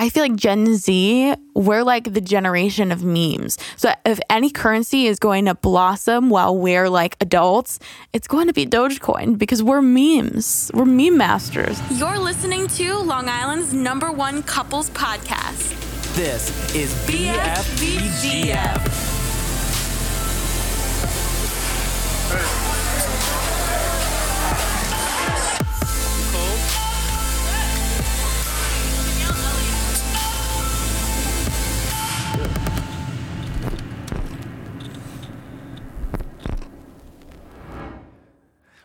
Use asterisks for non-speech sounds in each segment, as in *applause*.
I feel like Gen Z, we're like the generation of memes. So if any currency is going to blossom while we're like adults, it's going to be Dogecoin because we're memes. We're meme masters. You're listening to Long Island's number one couples podcast. This is BFVGF.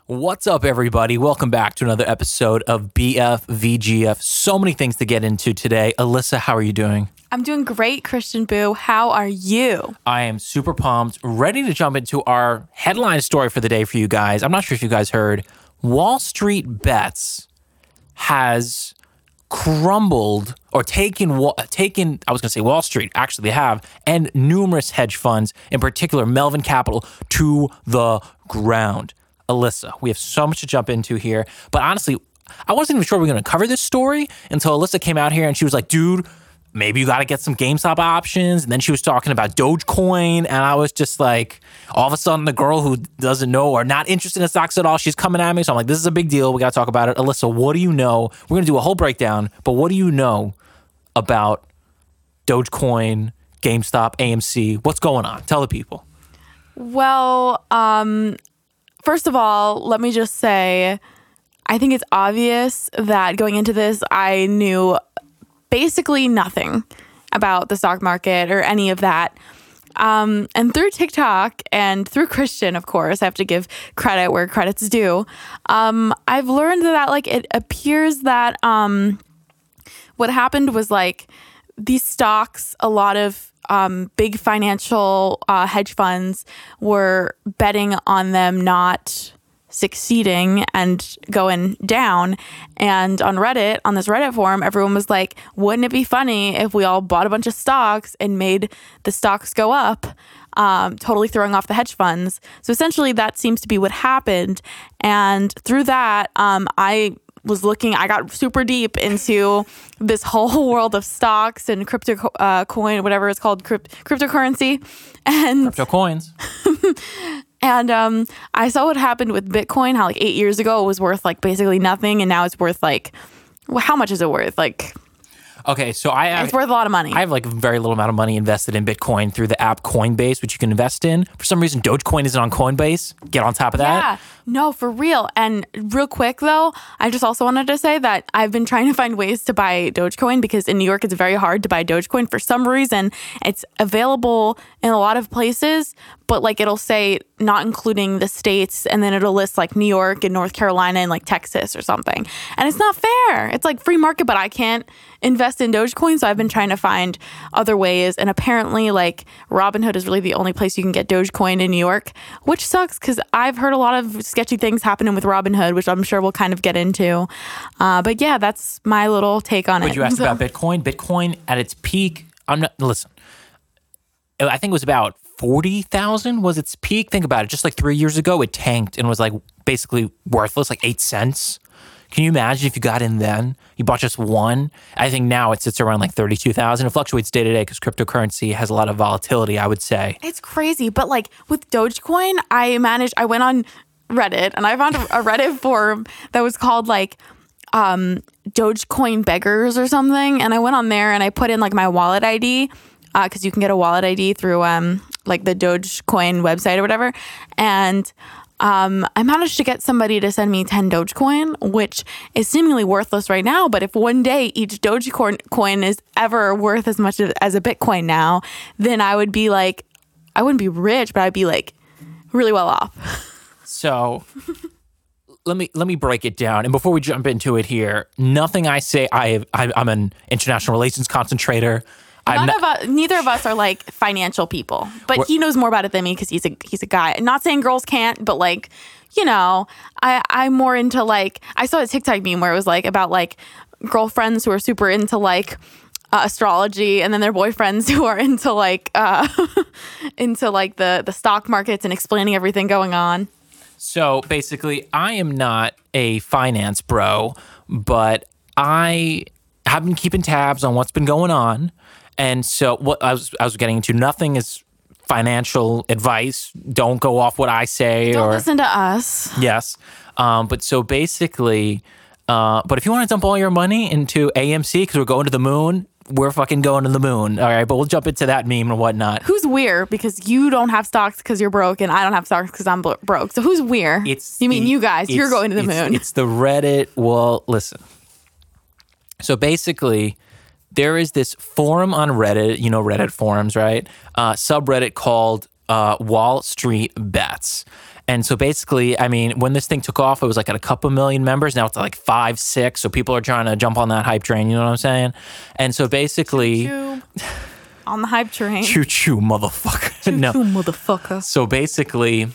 What's up, everybody? Welcome back to another episode of BFVGF. So many things to get into today. Alyssa, how are you doing? I'm doing great, Christian Boo. How are you? I am super pumped, ready to jump into our headline story for the day for you guys. I'm not sure if you guys heard. Wall Street Bets has crumbled or taken taken I was going to say Wall Street actually they have and numerous hedge funds in particular Melvin Capital to the ground. Alyssa, we have so much to jump into here, but honestly, I wasn't even sure we were going to cover this story until Alyssa came out here and she was like, "Dude, maybe you got to get some GameStop options." And then she was talking about Dogecoin, and I was just like, all of a sudden, the girl who doesn't know or not interested in stocks at all, she's coming at me. So I'm like, "This is a big deal. We got to talk about it." Alyssa, what do you know? We're going to do a whole breakdown, but what do you know about Dogecoin, GameStop, AMC? What's going on? Tell the people. Well, um, first of all, let me just say I think it's obvious that going into this, I knew basically nothing about the stock market or any of that. Um, and through TikTok and through Christian, of course, I have to give credit where credit's due. Um, I've learned that, like, it appears that um, what happened was like these stocks, a lot of um, big financial uh, hedge funds were betting on them not succeeding and going down. And on Reddit, on this Reddit forum, everyone was like, wouldn't it be funny if we all bought a bunch of stocks and made the stocks go up? Um, totally throwing off the hedge funds. So essentially, that seems to be what happened. And through that, um, I was looking, I got super deep into this whole *laughs* world of stocks and crypto uh, coin, whatever it's called, crypt- cryptocurrency. And Crypto coins. *laughs* and um, I saw what happened with Bitcoin, how like eight years ago it was worth like basically nothing, and now it's worth like, well, how much is it worth? Like, Okay, so I have, it's worth a lot of money. I have like a very little amount of money invested in Bitcoin through the app Coinbase, which you can invest in. For some reason, Dogecoin isn't on Coinbase. Get on top of that. Yeah, no, for real. And real quick though, I just also wanted to say that I've been trying to find ways to buy Dogecoin because in New York it's very hard to buy Dogecoin. For some reason, it's available in a lot of places, but like it'll say not including the states, and then it'll list like New York and North Carolina and like Texas or something. And it's not fair. It's like free market, but I can't invest in Dogecoin. So I've been trying to find other ways. And apparently, like Robinhood is really the only place you can get Dogecoin in New York, which sucks because I've heard a lot of sketchy things happening with Robinhood, which I'm sure we'll kind of get into. Uh, but yeah, that's my little take on But it. you asked So- *laughs* about Bitcoin. Bitcoin at its peak, I'm not, listen, I think it was about 40,000 was its peak. Think about it. Just like three years ago, it tanked and was like basically worthless, like eight cents. Can you imagine if you got in then? You bought just one. I think now it sits around like 32,000. It fluctuates day to day because cryptocurrency has a lot of volatility, I would say. It's crazy, but like with Dogecoin, I managed. I went on Reddit and I found a, Reddit forum that was called like um, Dogecoin beggars or something. And I went on there and I put in like my wallet ID because you can get a wallet ID through um, like the Dogecoin website or whatever. And um, I managed to get somebody to send me 10 Dogecoin, which is seemingly worthless right now. But if one day each Dogecoin coin is ever worth as much as a Bitcoin now, then I would be like, I wouldn't be rich, but I'd be like really well off. *laughs* So let me let me break it down. And before we jump into it here, nothing I say I I, I'm an international relations concentrator. I'm None not, of us, neither of us are like financial people, but he knows more about it than me because he's a he's a guy. Not saying girls can't, but like, you know, I I'm more into like I saw a TikTok meme where it was like about like girlfriends who are super into like uh, astrology and then their boyfriends *laughs* who are into like uh *laughs* into like the the stock markets and explaining everything going on. So basically, I am not a finance bro, but I have been keeping tabs on what's been going on. And so what I was I was getting into nothing is financial advice. Don't go off what I say Don't or listen to us. Yes. Um, but so basically, uh, but if you want to dump all your money into AMC because we're going to the moon, we're fucking going to the moon. All right. But we'll jump into that meme and whatnot. Who's weird because you don't have stocks because you're broke and I don't have stocks because I'm bro- broke. So who's weird? It's you mean you guys? You're going to the it's- moon. It's the Reddit. Well, listen. So basically, there is this forum on Reddit. You know Reddit forums, right? Uh, subreddit called uh, Wall Street Bets. And so basically, I mean, when this thing took off, it was like at a couple million members. Now it's like five, six. So people are trying to jump on that hype train. You know what I'm saying? And so basically, *laughs* on the hype train. choo choo, motherfucker. *laughs* no. Choo, motherfucker. So basically,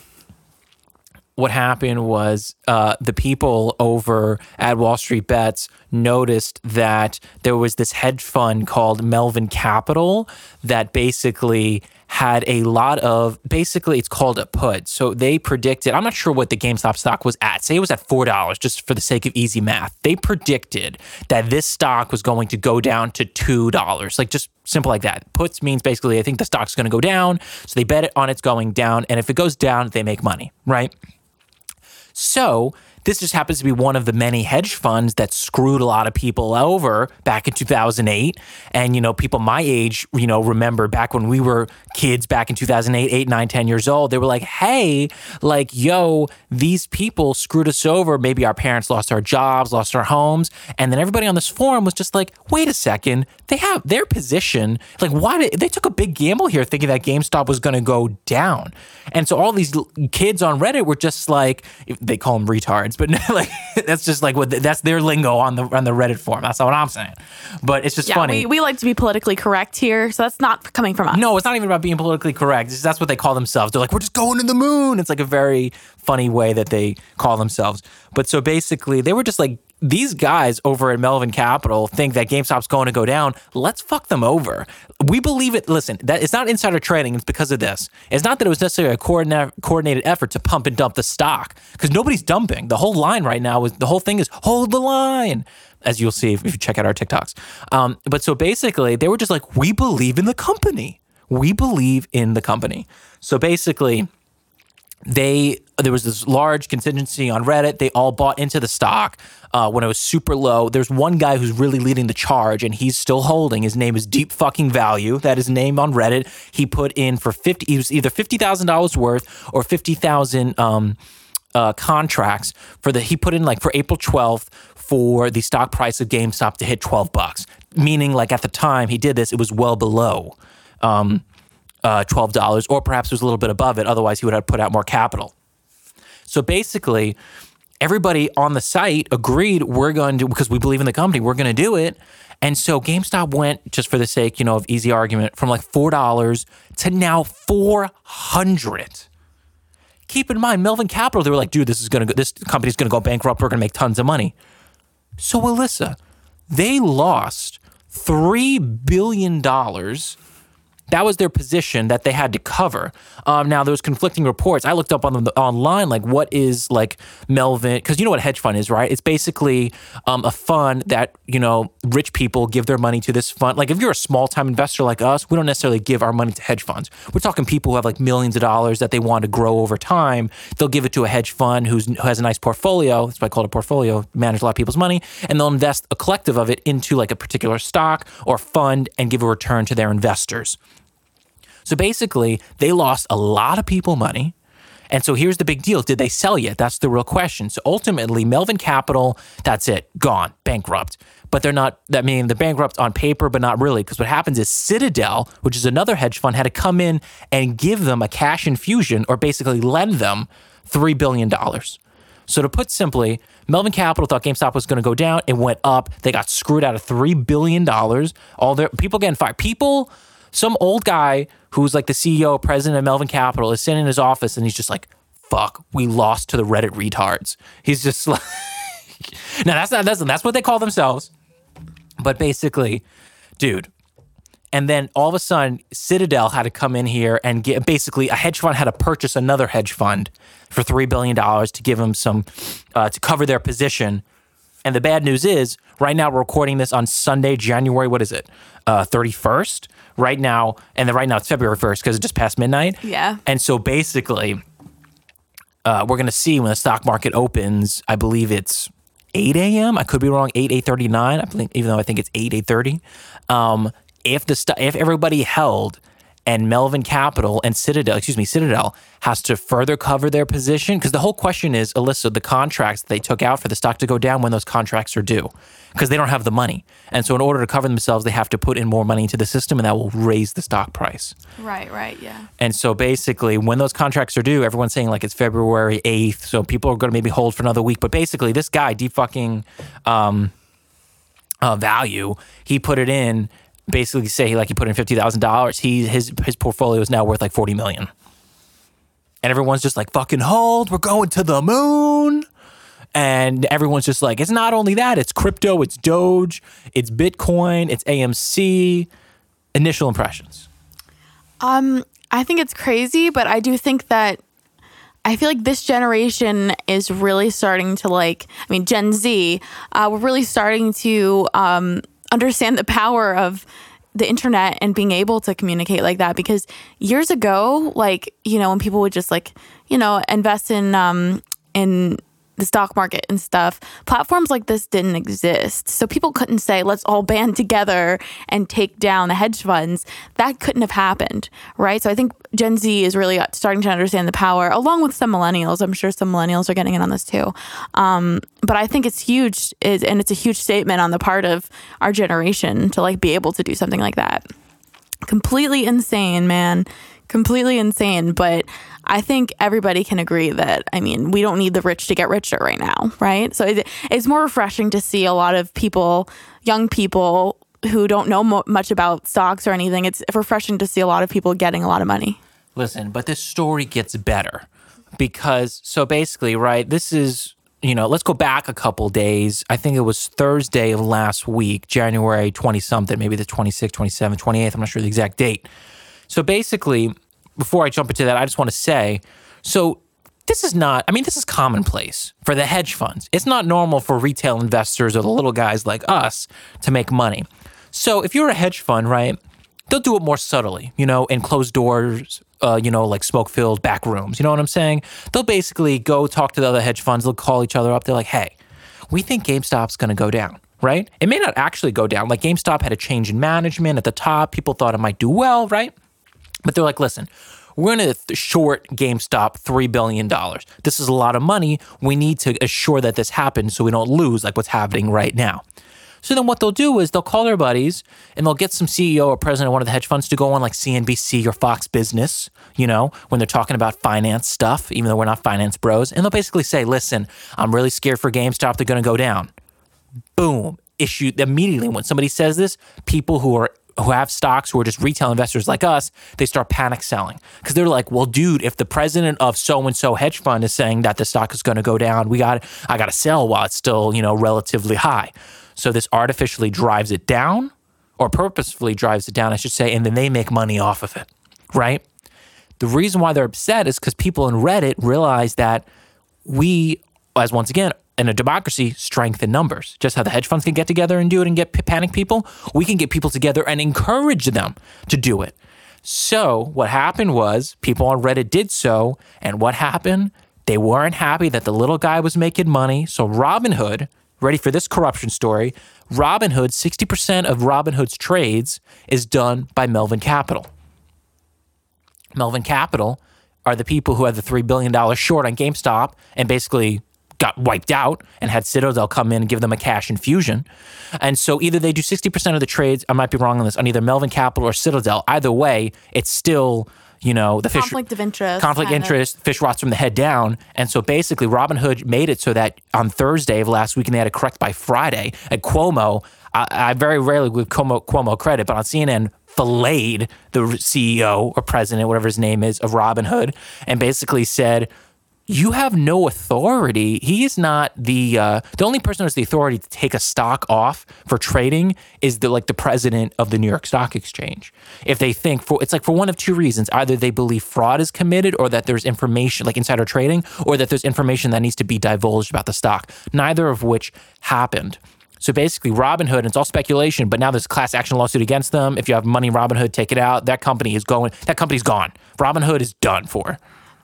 what happened was uh, the people over at Wall Street Bets noticed that there was this hedge fund called Melvin Capital that basically had a lot of basically it's called a put. So they predicted, I'm not sure what the GameStop stock was at. Say it was at $4 just for the sake of easy math. They predicted that this stock was going to go down to $2. Like just simple like that. Puts means basically I think the stock's going to go down, so they bet it on it's going down and if it goes down, they make money, right? So this just happens to be one of the many hedge funds that screwed a lot of people over back in 2008. And, you know, people my age, you know, remember back when we were kids back in 2008, 8, 9, 10 years old, they were like, hey, like, yo, these people screwed us over. Maybe our parents lost our jobs, lost our homes. And then everybody on this forum was just like, wait a second, they have their position. Like, why did they took a big gamble here thinking that GameStop was going to go down? And so all these kids on Reddit were just like, they call them retards, but *laughs* like that's just like what that's their lingo on the on the Reddit forum. That's not what I'm saying. But it's just Yeah, funny. we, we like to be politically correct here, so that's not coming from us. no, it's not even about being politically correct. Just, that's what they call themselves. They're like, we're just going to the moon. It's like a very funny way that they call themselves. But so basically, they were just like, these guys over at Melvin Capital think that GameStop's going to go down. Let's fuck them over. We believe it. Listen, that it's not insider trading. It's because of this. It's not that it was necessarily a coordinate, coordinated effort to pump and dump the stock because nobody's dumping. The whole line right now is the whole thing is hold the line as you'll see if you check out our TikToks. Um, but so basically, they were just like, we believe in the company. We believe in the company. So basically, they there was this large contingency on Reddit. They all bought into the stock uh, when it was super low. There's one guy who's really leading the charge, and he's still holding. His name is Deep Fucking Value. That is name on Reddit. He put in for fifty. He was either fifty thousand dollars worth or fifty thousand um, uh, contracts for the. He put in like for April twelfth for the stock price of GameStop to hit twelve bucks. Meaning, like at the time he did this, it was well below. Um, uh, twelve dollars, or perhaps it was a little bit above it. Otherwise, he would have put out more capital. So basically, everybody on the site agreed we're going to because we believe in the company, we're going to do it. And so GameStop went just for the sake, you know, of easy argument, from like four dollars to now four hundred. Keep in mind, Melvin Capital, they were like, dude, this is gonna go, this company's gonna go bankrupt. We're gonna make tons of money. So Alyssa, they lost three billion dollars that was their position that they had to cover. Um, now there was conflicting reports. I looked up on the online, like what is like Melvin, because you know what a hedge fund is, right? It's basically um, a fund that you know rich people give their money to this fund. Like if you're a small time investor like us, we don't necessarily give our money to hedge funds. We're talking people who have like millions of dollars that they want to grow over time. They'll give it to a hedge fund who has a nice portfolio. That's why I call it a portfolio. Manage a lot of people's money, and they'll invest a collective of it into like a particular stock or fund and give a return to their investors. So basically, they lost a lot of people money. And so here's the big deal. Did they sell yet? That's the real question. So ultimately, Melvin Capital, that's it, gone, bankrupt. But they're not, I mean, they're bankrupt on paper, but not really. Because what happens is Citadel, which is another hedge fund, had to come in and give them a cash infusion or basically lend them $3 billion. So to put simply, Melvin Capital thought GameStop was going to go down. It went up. They got screwed out of $3 billion. All their people getting fired. People some old guy who's like the CEO, president of Melvin Capital, is sitting in his office and he's just like, fuck, we lost to the Reddit retards. He's just like, *laughs* now that's not, that's, that's what they call themselves. But basically, dude. And then all of a sudden, Citadel had to come in here and get basically a hedge fund had to purchase another hedge fund for $3 billion to give them some, uh, to cover their position And the bad news is, right now we're recording this on Sunday, January. What is it? Uh, Thirty first. Right now, and then right now it's February first because it just past midnight. Yeah. And so basically, uh, we're gonna see when the stock market opens. I believe it's 8 a.m. I could be wrong. 8 8:39. I believe, even though I think it's 8 8:30. Um, if the st- if everybody held and Melvin Capital and Citadel, excuse me, Citadel has to further cover their position because the whole question is, Alyssa, the contracts they took out for the stock to go down when those contracts are due because they don't have the money, and so in order to cover themselves, they have to put in more money into the system, and that will raise the stock price. Right, right, yeah. And so basically, when those contracts are due, everyone's saying like it's February 8th. So people are going to maybe hold for another week. But basically, this guy, defucking um, uh, value, he put it in, basically say like he put in $50,000. He His his portfolio is now worth like 40 million. And everyone's just like, fucking hold, we're going to the moon. And everyone's just like, it's not only that, it's crypto, it's Doge, it's Bitcoin, it's AMC. Initial impressions. Um, I think it's crazy, but I do think that I feel like this generation is really starting to like. I mean, Gen Z, uh, we're really starting to um, understand the power of the internet and being able to communicate like that. Because years ago, like you know, when people would just like you know invest in um, in the stock market and stuff, platforms like this didn't exist. So people couldn't say, let's all band together and take down the hedge funds. That couldn't have happened, right? So I think Gen Z is really starting to understand the power, along with some millennials. I'm sure some millennials are getting in on this too. Um, but I think it's huge, is, and it's a huge statement on the part of our generation to like be able to do something like that. Completely insane, man. Completely insane. But I think everybody can agree that, I mean, we don't need the rich to get richer right now, right? So it, it's more refreshing to see a lot of people, young people, who don't know mo- much about stocks or anything. It's refreshing to see a lot of people getting a lot of money. Listen, but this story gets better because so basically, right, this is, you know, let's go back a couple days. I think it was Thursday of last week, January 20 something, maybe the 26th, 27th, 28th, I'm not sure the exact date. So basically, before I jump into that, I just want to say so this is not, I mean, this is commonplace for the hedge funds. It's not normal for retail investors or the little guys like us to make money. So if you're a hedge fund, right, they'll do it more subtly, you know, in closed doors, uh, you know, like smoke filled back rooms. You know what I'm saying? They'll basically go talk to the other hedge funds. They'll call each other up. They're like, hey, we think GameStop's going to go down, right? It may not actually go down. Like GameStop had a change in management at the top. People thought it might do well, right? But they're like, listen, we're going to short GameStop $3 billion. This is a lot of money. We need to assure that this happens so we don't lose like what's happening right now. So then what they'll do is they'll call their buddies and they'll get some CEO or president of one of the hedge funds to go on like CNBC or Fox Business, you know, when they're talking about finance stuff, even though we're not finance bros. And they'll basically say, listen, I'm really scared for GameStop. They're going to go down. Boom. Issue immediately when somebody says this, people who are who have stocks who are just retail investors like us, they start panic selling because they're like, well, dude, if the president of so and so hedge fund is saying that the stock is going to go down, we got I got to sell while it's still you know relatively high. So this artificially drives it down, or purposefully drives it down, I should say, and then they make money off of it, right? The reason why they're upset is because people in Reddit realize that we, as once again, in a democracy, strength in numbers. Just how the hedge funds can get together and do it and get panic people, we can get people together and encourage them to do it. So what happened was people on Reddit did so, and what happened? They weren't happy that the little guy was making money. So Robinhood, ready for this corruption story? Robinhood, 60% of Robinhood's trades is done by Melvin Capital. Melvin Capital are the people who had the $3 billion short on GameStop and basically got wiped out and had Citadel come in and give them a cash infusion. And so either they do 60% of the trades, I might be wrong on this, on either Melvin Capital or Citadel. Either way, it's still, you know, the fish Conflict of interest. conflict kind of. interest, fish rots from the head down. And so basically, Robinhood made it so that on Thursday of last week, and they had to correct by Friday. And Cuomo, I, I very rarely give Cuomo, Cuomo credit, but on CNN, filleted the CEO or president, whatever his name is, of Robinhood, and basically said, you have no authority. He is not the uh, the only person who has the authority to take a stock off for trading is the like the president of the New York Stock Exchange. If they think for it's like for one of two reasons, either they believe fraud is committed or that there's information like insider trading or that there's information that needs to be divulged about the stock. Neither of which happened. So basically, Robinhood, and it's all speculation, but now there's a class action lawsuit against them. If you have money in Robinhood, take it out. That company is going, that company's gone. Robinhood is done for.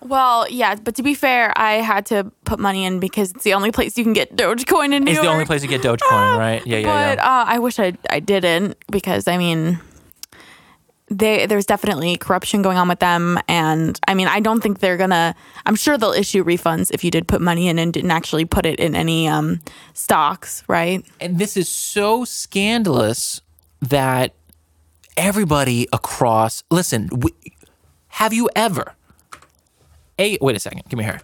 Well, yeah, but to be fair, I had to put money in because it's the only place you can get Dogecoin in New It's York. the only place you get Dogecoin, *laughs* right? Yeah, yeah, but yeah. Uh, I wish I I didn't because I mean, they there's definitely corruption going on with them, and I mean I don't think they're gonna. I'm sure they'll issue refunds if you did put money in and didn't actually put it in any um, stocks, right? And this is so scandalous that everybody across, listen, we, have you ever, A, wait a second, give me here.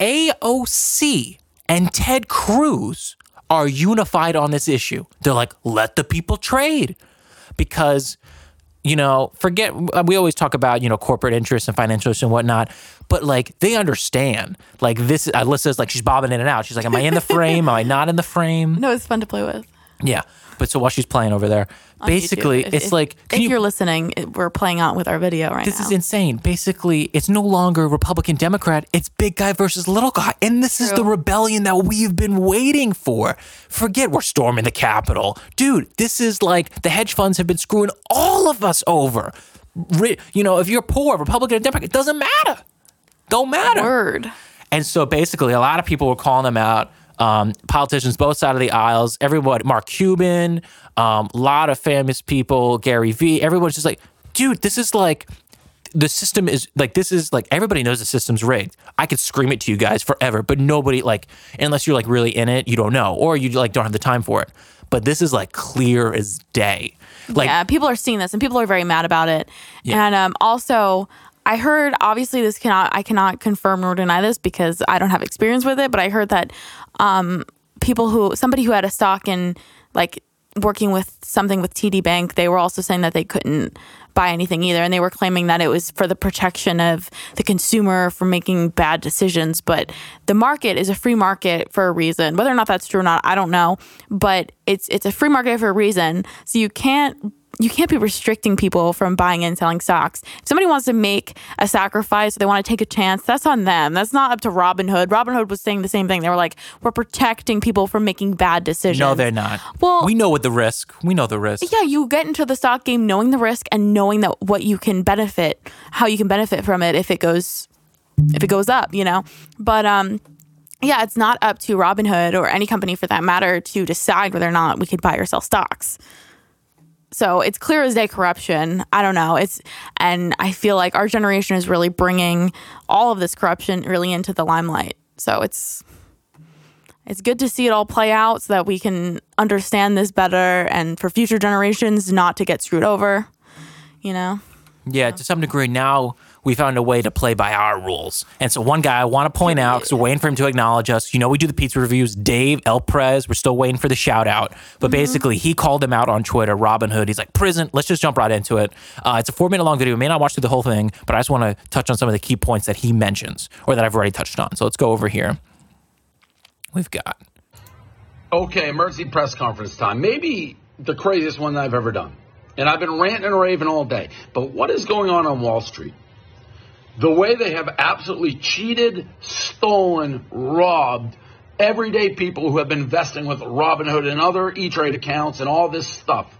AOC and Ted Cruz are unified on this issue. They're like, let the people trade. Because, you know, forget, we always talk about, you know, corporate interests and financial interests and whatnot, but like they understand. Like this, Alyssa's like, she's bobbing in and out. She's like, am I in the frame? Am I not in the frame? *laughs* No, it's fun to play with. Yeah. But so while she's playing over there, on basically, YouTube. It's if- like, if you, are listening, we're playing out with our video right this now. is insane. Basically, it's no longer Republican Democrat. It's big guy versus little guy. And this is the rebellion that we've been waiting for. Forget we're storming the Capitol. Dude, this is like the hedge funds have been screwing all of us over. You know, if you're poor, Republican or Democrat, it doesn't matter. Don't matter. Word. And so basically, a lot of people were calling them out. Um, politicians, both sides of the aisles, everyone, Mark Cuban, a lot of famous people, Gary Vee, everyone's just like, dude, this is like, the system is like, this is like, everybody knows the system's rigged. I could scream it to you guys forever, but nobody, like, unless you're like really in it, you don't know, or you like don't have the time for it. But this is like clear as day. Like, yeah, people are seeing this and people are very mad about it. Yeah. And um, also, I heard obviously this cannot I cannot confirm nor deny this because I don't have experience with it, but I heard that um, people who somebody who had a stock in like working with something with TD Bank, they were also saying that they couldn't buy anything either, and they were claiming that it was for the protection of the consumer from making bad decisions. But the market is a free market for a reason. Whether or not that's true or not, I don't know. But it's it's a free market for a reason. So you can't you can't be restricting people from buying and selling stocks. If somebody wants to make a sacrifice, or they want to take a chance, that's on them. That's not up to Robinhood. Robinhood was saying the same thing. They were like, "We're protecting people from making bad decisions." no, they're not. Well- we know what the risk. We know the risk. yeah, you get into the stock game knowing the risk and knowing that what you can benefit, how you can benefit from it if it goes if it goes up, you know. But um yeah, it's not up to Robinhood or any company for that matter to decide whether or not we could buy or sell stocks. So it's clear as day corruption. I don't know. It's and I feel like our generation is really bringing all of this corruption really into the limelight. So it's it's good to see it all play out so that we can understand this better and for future generations not to get screwed over. You know? Yeah, to some degree, now we found a way to play by our rules. And so, one guy I want to point out, because we're waiting for him to acknowledge us. You know, we do the pizza reviews. Dave El Prez, we're still waiting for the shout out. But basically, he called him out on Twitter, Robinhood. He's like, prison, let's just jump right into it. Uh, it's a four minute long video. We may not watch through the whole thing, but I just want to touch on some of the key points that he mentions or that I've already touched on. So, let's go over here. We've got Okay, emergency press conference time. Maybe the craziest one that I've ever done. And I've been ranting and raving all day. But what is going on on Wall Street? The way they have absolutely cheated, stolen, robbed everyday people who have been investing with Robinhood and other E-Trade accounts and all this stuff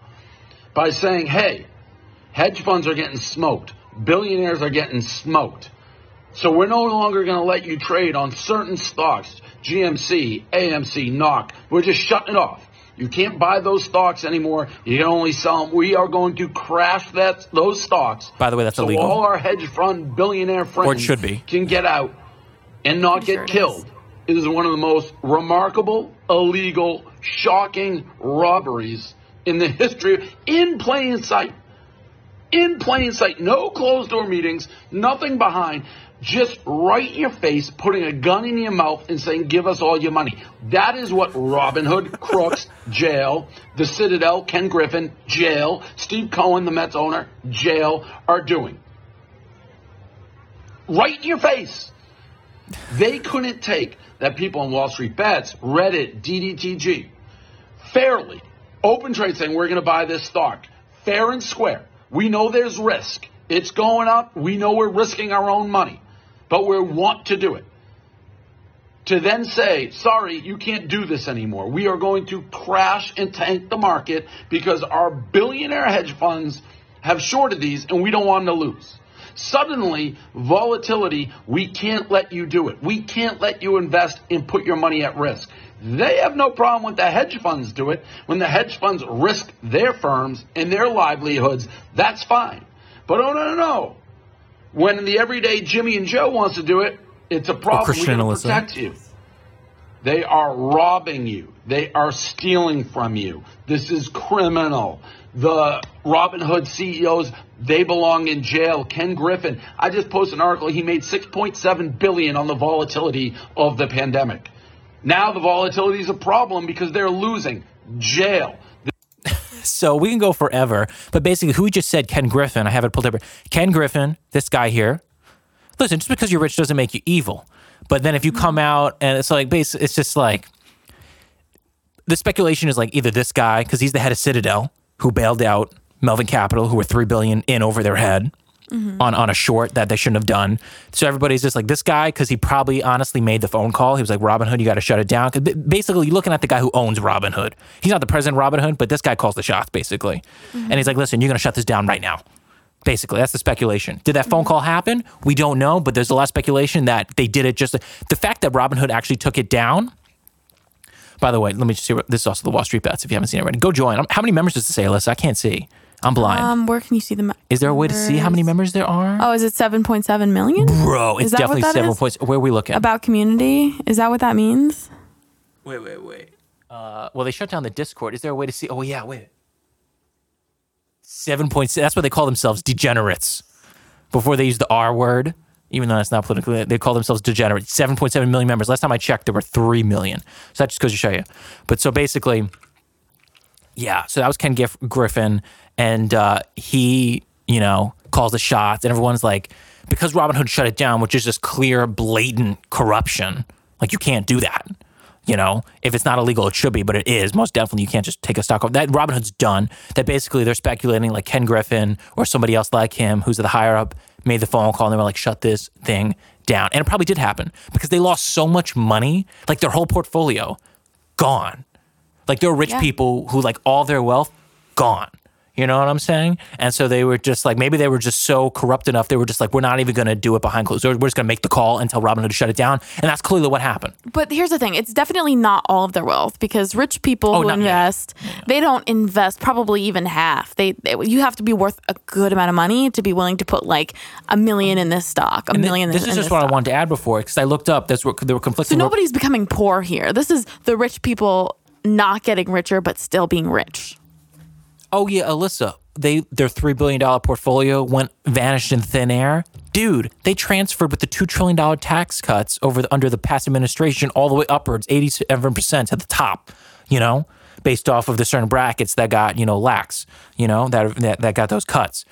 by saying, hey, hedge funds are getting smoked. Billionaires are getting smoked. So we're no longer going to let you trade on certain stocks, GME, AMC, NOK. We're just shutting it off. You can't buy those stocks anymore. You can only sell them. We are going to crash that those stocks. By the way, that's so illegal. all our hedge fund billionaire friends or should be. can get out and not Pretty get sure it killed. It is one of the most remarkable, illegal, shocking robberies in the history in plain sight in plain sight, no closed door meetings, nothing behind, just right in your face, putting a gun in your mouth and saying, give us all your money. That is what Robinhood, *laughs* Crooks, jail, the Citadel, Ken Griffin, jail, Steve Cohen, the Mets owner, jail, are doing. Right in your face. They couldn't take that people on Wall Street bets, Reddit, DDTG, fairly open trade saying we're going to buy this stock, fair and square. We know there's risk. It's going up. We know we're risking our own money, but we want to do it. To then say, sorry, you can't do this anymore. We are going to crash and tank the market because our billionaire hedge funds have shorted these and we don't want them to lose. Suddenly, volatility, we can't let you do it. We can't let you invest and put your money at risk. They have no problem when the hedge funds do it. When the hedge funds risk their firms and their livelihoods, that's fine. But oh, no, no, no. When in the everyday Jimmy and Joe wants to do it, it's a problem. We Alyssa. protect you. They are robbing you. They are stealing from you. This is criminal. The Robinhood CEOs, they belong in jail. Ken Griffin, I just posted an article. He made 6.7 billion on the volatility of the pandemic. Now the volatility is a problem because they're losing. Jail. So we can go forever, but basically, who just said Ken Griffin? I have it pulled up. Ken Griffin, this guy here. Listen, just because you're rich doesn't make you evil. But then if you come out and it's like, base, it's just like the speculation is like either this guy because he's the head of Citadel who bailed out Melvin Capital, who were three billion in over their head. Mm-hmm. On, on a short that they shouldn't have done. So everybody's just like, this guy, because he probably honestly made the phone call. He was like, Robinhood, you got to shut it down. 'Cause ba- basically, you're looking at the guy who owns Robinhood. He's not the president of Robinhood, but this guy calls the shots, basically. Mm-hmm. And he's like, listen, you're going to shut this down right now. Basically, that's the speculation. Did that phone mm-hmm. call happen? We don't know, but there's a lot of speculation that they did it just the fact that Robinhood actually took it down. By the way, let me just see. What, this is also the Wall Street Bets. If you haven't seen it already, go join. How many members does it say, Alyssa? I can't see. I'm blind. Um, where can you see the? is there a way to see how many members there are? Oh, is it seven point seven million? Bro, it's Is that what definitely that seven is? points. Where are we looking? About community? Is that what that means? wait, wait, wait. Uh, well, they shut down the Discord. Is there a way to see? Oh, yeah, wait. Seven points. That's what they call themselves, degenerates. Before they use the R word, even though that's not politically, they call themselves degenerates. Seven point seven million members. Last time I checked, there were three million. So that just goes to show you. But so basically, yeah. So that was Ken Gif- Griffin, and uh, he, you know, calls the shots, and everyone's like, because Robinhood shut it down, which is just clear, blatant corruption. Like you can't do that. You know, if it's not illegal, it should be, but it is most definitely. You can't just take a stock of that. Robinhood's done. That basically they're speculating like Ken Griffin or somebody else like him, who's the higher up, made the phone call and they were like, "Shut this thing down," and it probably did happen because they lost so much money, like their whole portfolio, gone. Like there were rich Yeah. people who like all their wealth gone. You know what I'm saying? And so they were just like maybe they were just so corrupt enough. They were just like, we're not even going to do it behind closed doors. We're just going to make the call and tell Robinhood to shut it down. And that's clearly what happened. But here's the thing: it's definitely not all of their wealth because rich people Oh, who not- yeah. invest, they don't invest probably even half. They, they you have to be worth a good amount of money to be willing to put like a million in this stock, a And million. this in is this just what I wanted to add before because I looked up. That's what there were conflicting. So nobody's becoming poor here. This is the rich people not getting richer but still being rich. Oh yeah, Alyssa, they their three billion dollar portfolio went vanished in thin air. Dude, they transferred with the two trillion dollar tax cuts over the, under the past administration all the way upwards, eighty seven percent to the top. You know, based off of the certain brackets that got you know lax. You know that that, that got those cuts.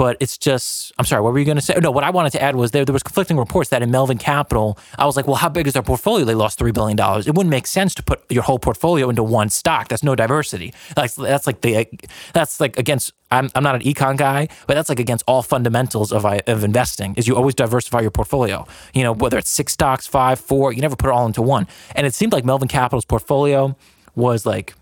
But it's just, I'm sorry, what were you going to say? No, what I wanted to add was there, there was conflicting reports that in Melvin Capital, I was like, well, how big is their portfolio? They lost $3 billion. It wouldn't make sense to put your whole portfolio into one stock. That's no diversity. That's, that's like the, that's like against, I'm, I'm not an econ guy, but that's like against all fundamentals of, of investing is you always diversify your portfolio. You know, whether it's six stocks, five, four, you never put it all into one. And it seemed like Melvin Capital's portfolio was like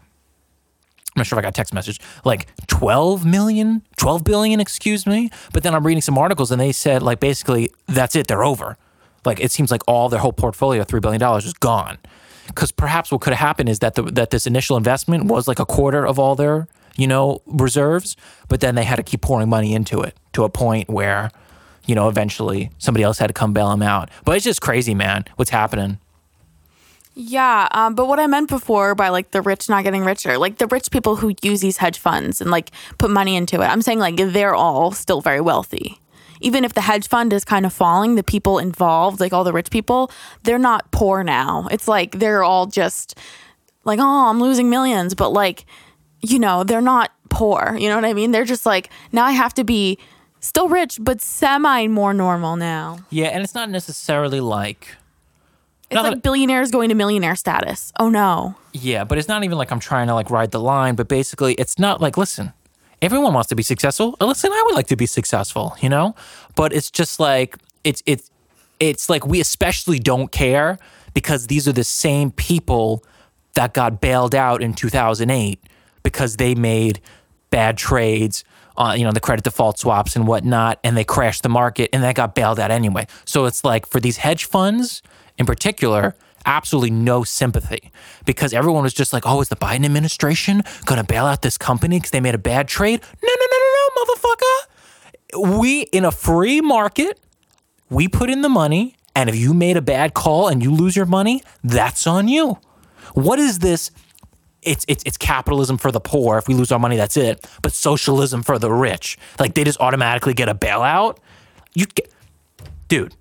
I'm not sure if I got a text message, like 12 million, 12 billion, excuse me. But then I'm reading some articles and they said, like, basically, that's it, they're over. Like, it seems like all their whole portfolio, $3 billion, is gone. Because perhaps what could have happened is that the, that this initial investment was like a quarter of all their, you know, reserves, but then they had to keep pouring money into it to a point where, you know, eventually somebody else had to come bail them out. But it's just crazy, man, what's happening. Yeah, um, but what I meant before by like the rich not getting richer, like the rich people who use these hedge funds and like put money into it, I'm saying like they're all still very wealthy. Even if the hedge fund is kind of falling, the people involved, like all the rich people, they're not poor now. It's like they're all just like, oh, I'm losing millions, but like, you know, they're not poor. You know what I mean? They're just like, now I have to be still rich, but semi more normal now. Yeah, and it's not necessarily like It's Not like that- billionaires going to millionaire status. Oh no. Yeah, but it's not even like I'm trying to like ride the line, but basically it's not like listen, everyone wants to be successful. Uh, Listen, I would like to be successful, you know? But it's just like it's it's it's like we especially don't care because these are the same people that got bailed out in 2008 because they made bad trades on you know the credit default swaps and whatnot and they crashed the market and they got bailed out anyway so it's like for these hedge funds in particular absolutely no sympathy because everyone was just like oh is the biden administration going to bail out this company because they made a bad trade no no no no no motherfucker we in a free market we put in the money and if you made a bad call and you lose your money that's on you what is this it's it's it's capitalism for the poor. If we lose our money, that's it. But socialism for the rich. Like they just automatically get a bailout. You get, dude.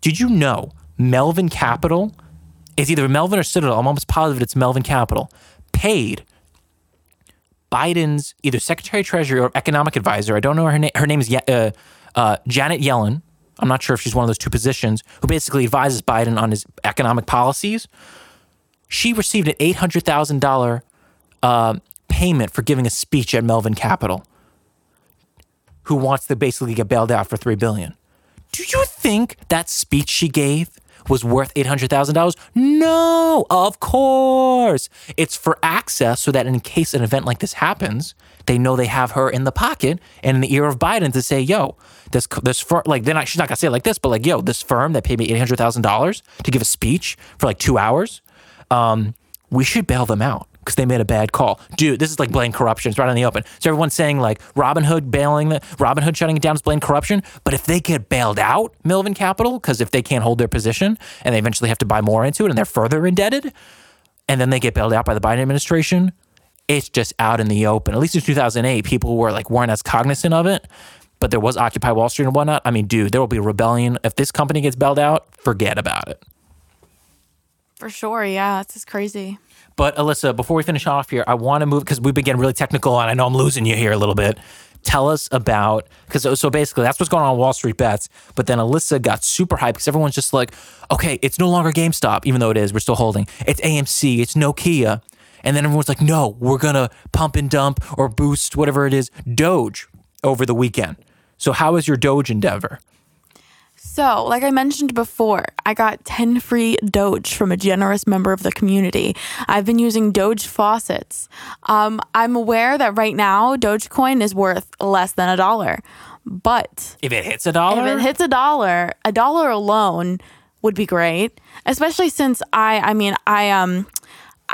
Did you know Melvin Capital is either Melvin or Citadel? I'm almost positive it's Melvin Capital. Paid Biden's either Secretary of Treasury or economic advisor. I don't know her name. Her name is uh, uh, Janet Yellen. I'm not sure if she's one of those two positions who basically advises Biden on his economic policies she received an eight hundred thousand thousand uh, payment for giving a speech at Melvin Capital. Who wants to basically get bailed out for three billion? Do you think that speech she gave was worth eight hundred thousand dollars? No, of course. It's for access, so that in case an event like this happens, they know they have her in the pocket and in the ear of Biden to say, "Yo, this this firm like they're not she's not gonna say it like this, but like, yo, this firm that paid me eight hundred thousand dollars to give a speech for like two hours." um, we should bail them out because they made a bad call. Dude, this is like blatant corruption. It's right in the open. So everyone's saying like Robinhood bailing the Robinhood shutting it down is blatant corruption. But if they get bailed out, Melvin Capital, because if they can't hold their position and they eventually have to buy more into it and they're further indebted, and then they get bailed out by the Biden administration, it's just out in the open. At least in 2008, people were like weren't as cognizant of it. But there was Occupy Wall Street and whatnot. I mean, dude, there will be rebellion. If this company gets bailed out, forget about it. For sure. Yeah. It's just crazy. But Alyssa, before we finish off here, I want to move because we've been getting really technical, and I know I'm losing you here a little bit. Tell us about because so basically that's what's going on on Wall Street bets. But then Alyssa got super hyped because everyone's just like, okay, it's no longer GameStop, even though it is. We're still holding. It's AMC. It's Nokia. And then everyone's like, no, we're gonna pump and dump or boost whatever it is Doge over the weekend. So how is your Doge endeavor? So, like I mentioned before, I got 10 free Doge from a generous member of the community. I've been using Doge faucets. Um, I'm aware that right now Dogecoin is worth less than a dollar, but If it hits a dollar, if it hits a dollar, a dollar alone would be great. Especially since I, I mean, I um,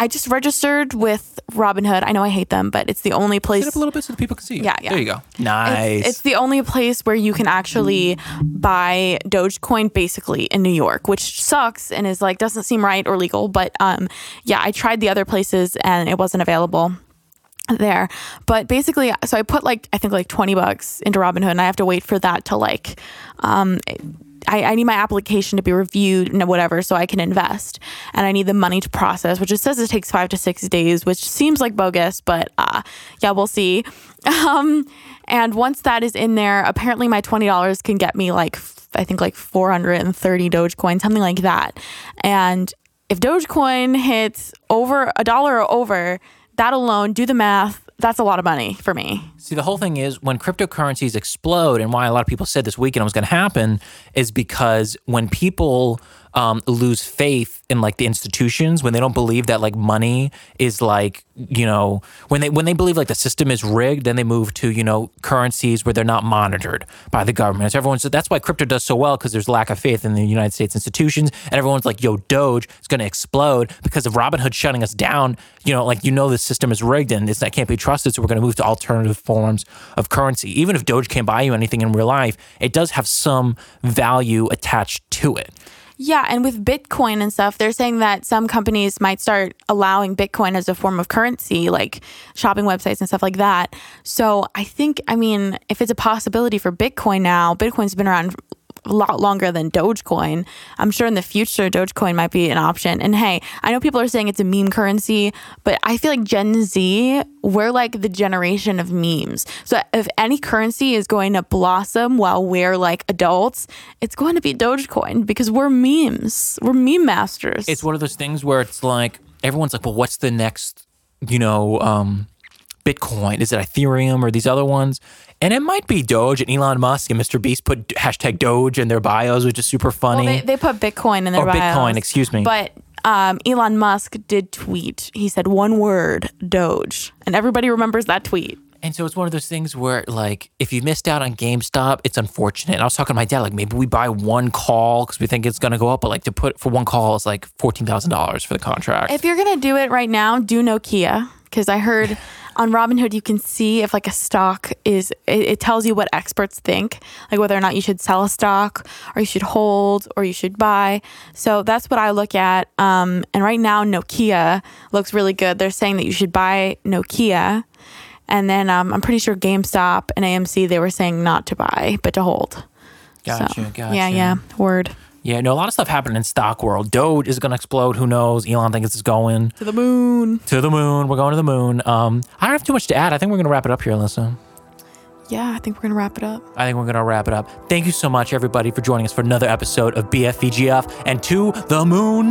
I just registered with Robinhood. I know I hate them, but it's the only place. Sit up a little bit so the people can see you. Yeah, yeah. There you go. Nice. It's, it's the only place where you can actually buy Dogecoin basically in New York, which sucks and is like doesn't seem right or legal. But um, yeah, I tried the other places and it wasn't available there. But basically, so I put like I think like twenty bucks into Robinhood, and I have to wait for that to like. Um, I, I need my application to be reviewed and whatever so I can invest. And I need the money to process, which it says it takes five to six days, which seems like bogus, but uh, yeah, we'll see. *laughs* Um, and once that is in there, apparently my $20 can get me like, I think like 430 Dogecoin, something like that. And if Dogecoin hits over a dollar or over, that alone, do the math, that's a lot of money for me. See, the whole thing is when cryptocurrencies explode, and why a lot of people said this weekend was going to happen is because when people um, lose faith in like the institutions, when they don't believe that like money is like you know when they when they believe like the system is rigged, then they move to you know currencies where they're not monitored by the government. So everyone's that's why crypto does so well because there's lack of faith in the United States institutions, and everyone's like, "Yo, Doge is going to explode because of Robinhood shutting us down." You know, like you know the system is rigged and it's that can't be trusted, so we're going to move to alternative forms of currency. Even if Doge can't buy you anything in real life, it does have some value attached to it. Yeah, and with Bitcoin and stuff, they're saying that some companies might start allowing Bitcoin as a form of currency, like shopping websites and stuff like that. So I think, I mean, if it's a possibility for Bitcoin now, Bitcoin's been around a lot longer than Dogecoin. I'm sure in the future Dogecoin might be an option. And hey, I know people are saying it's a meme currency, but I feel like Gen Z, we're like the generation of memes. So if any currency is going to blossom while we're like adults, it's going to be Dogecoin because we're memes. We're meme masters. It's one of those things where it's like everyone's like, well, what's the next, you know, um, Bitcoin? Is it Ethereum or these other ones? And it might be Doge and Elon Musk and Mr. Beast put hashtag Doge in their bios, which is super funny. Well, they, they put Bitcoin in their or bios. Bitcoin, excuse me. But um, Elon Musk did tweet. He said one word, Doge, and everybody remembers that tweet. And so it's one of those things where, like, if you missed out on GameStop, it's unfortunate. And I was talking to my dad, like, maybe we buy one call because we think it's going to go up, but like to put for one call is like $14,000 for the contract. If you're gonna do it right now, do Nokia because I heard on Robinhood you can see if like a stock is. It, it tells you what experts think, like whether or not you should sell a stock or you should hold or you should buy. So that's what I look at. Um, and right now Nokia looks really good. They're saying that you should buy Nokia. And then um, I'm pretty sure GameStop and AMC they were saying not to buy but to hold. Gotcha, so, gotcha. Yeah, yeah. Word. Yeah, no, a lot of stuff happening in stock world. Doge is going to explode. Who knows? Elon thinks it's going To the moon. to the moon. We're going to the moon. Um, I don't have too much to add. I think we're going to wrap it up here, Alyssa. Yeah, I think we're gonna wrap it up. I think we're going to wrap it up. Thank you so much, everybody, for joining us for another episode of BFVGF. And to the moon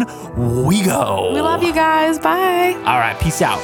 we go. We love you guys. Bye. All right, peace out.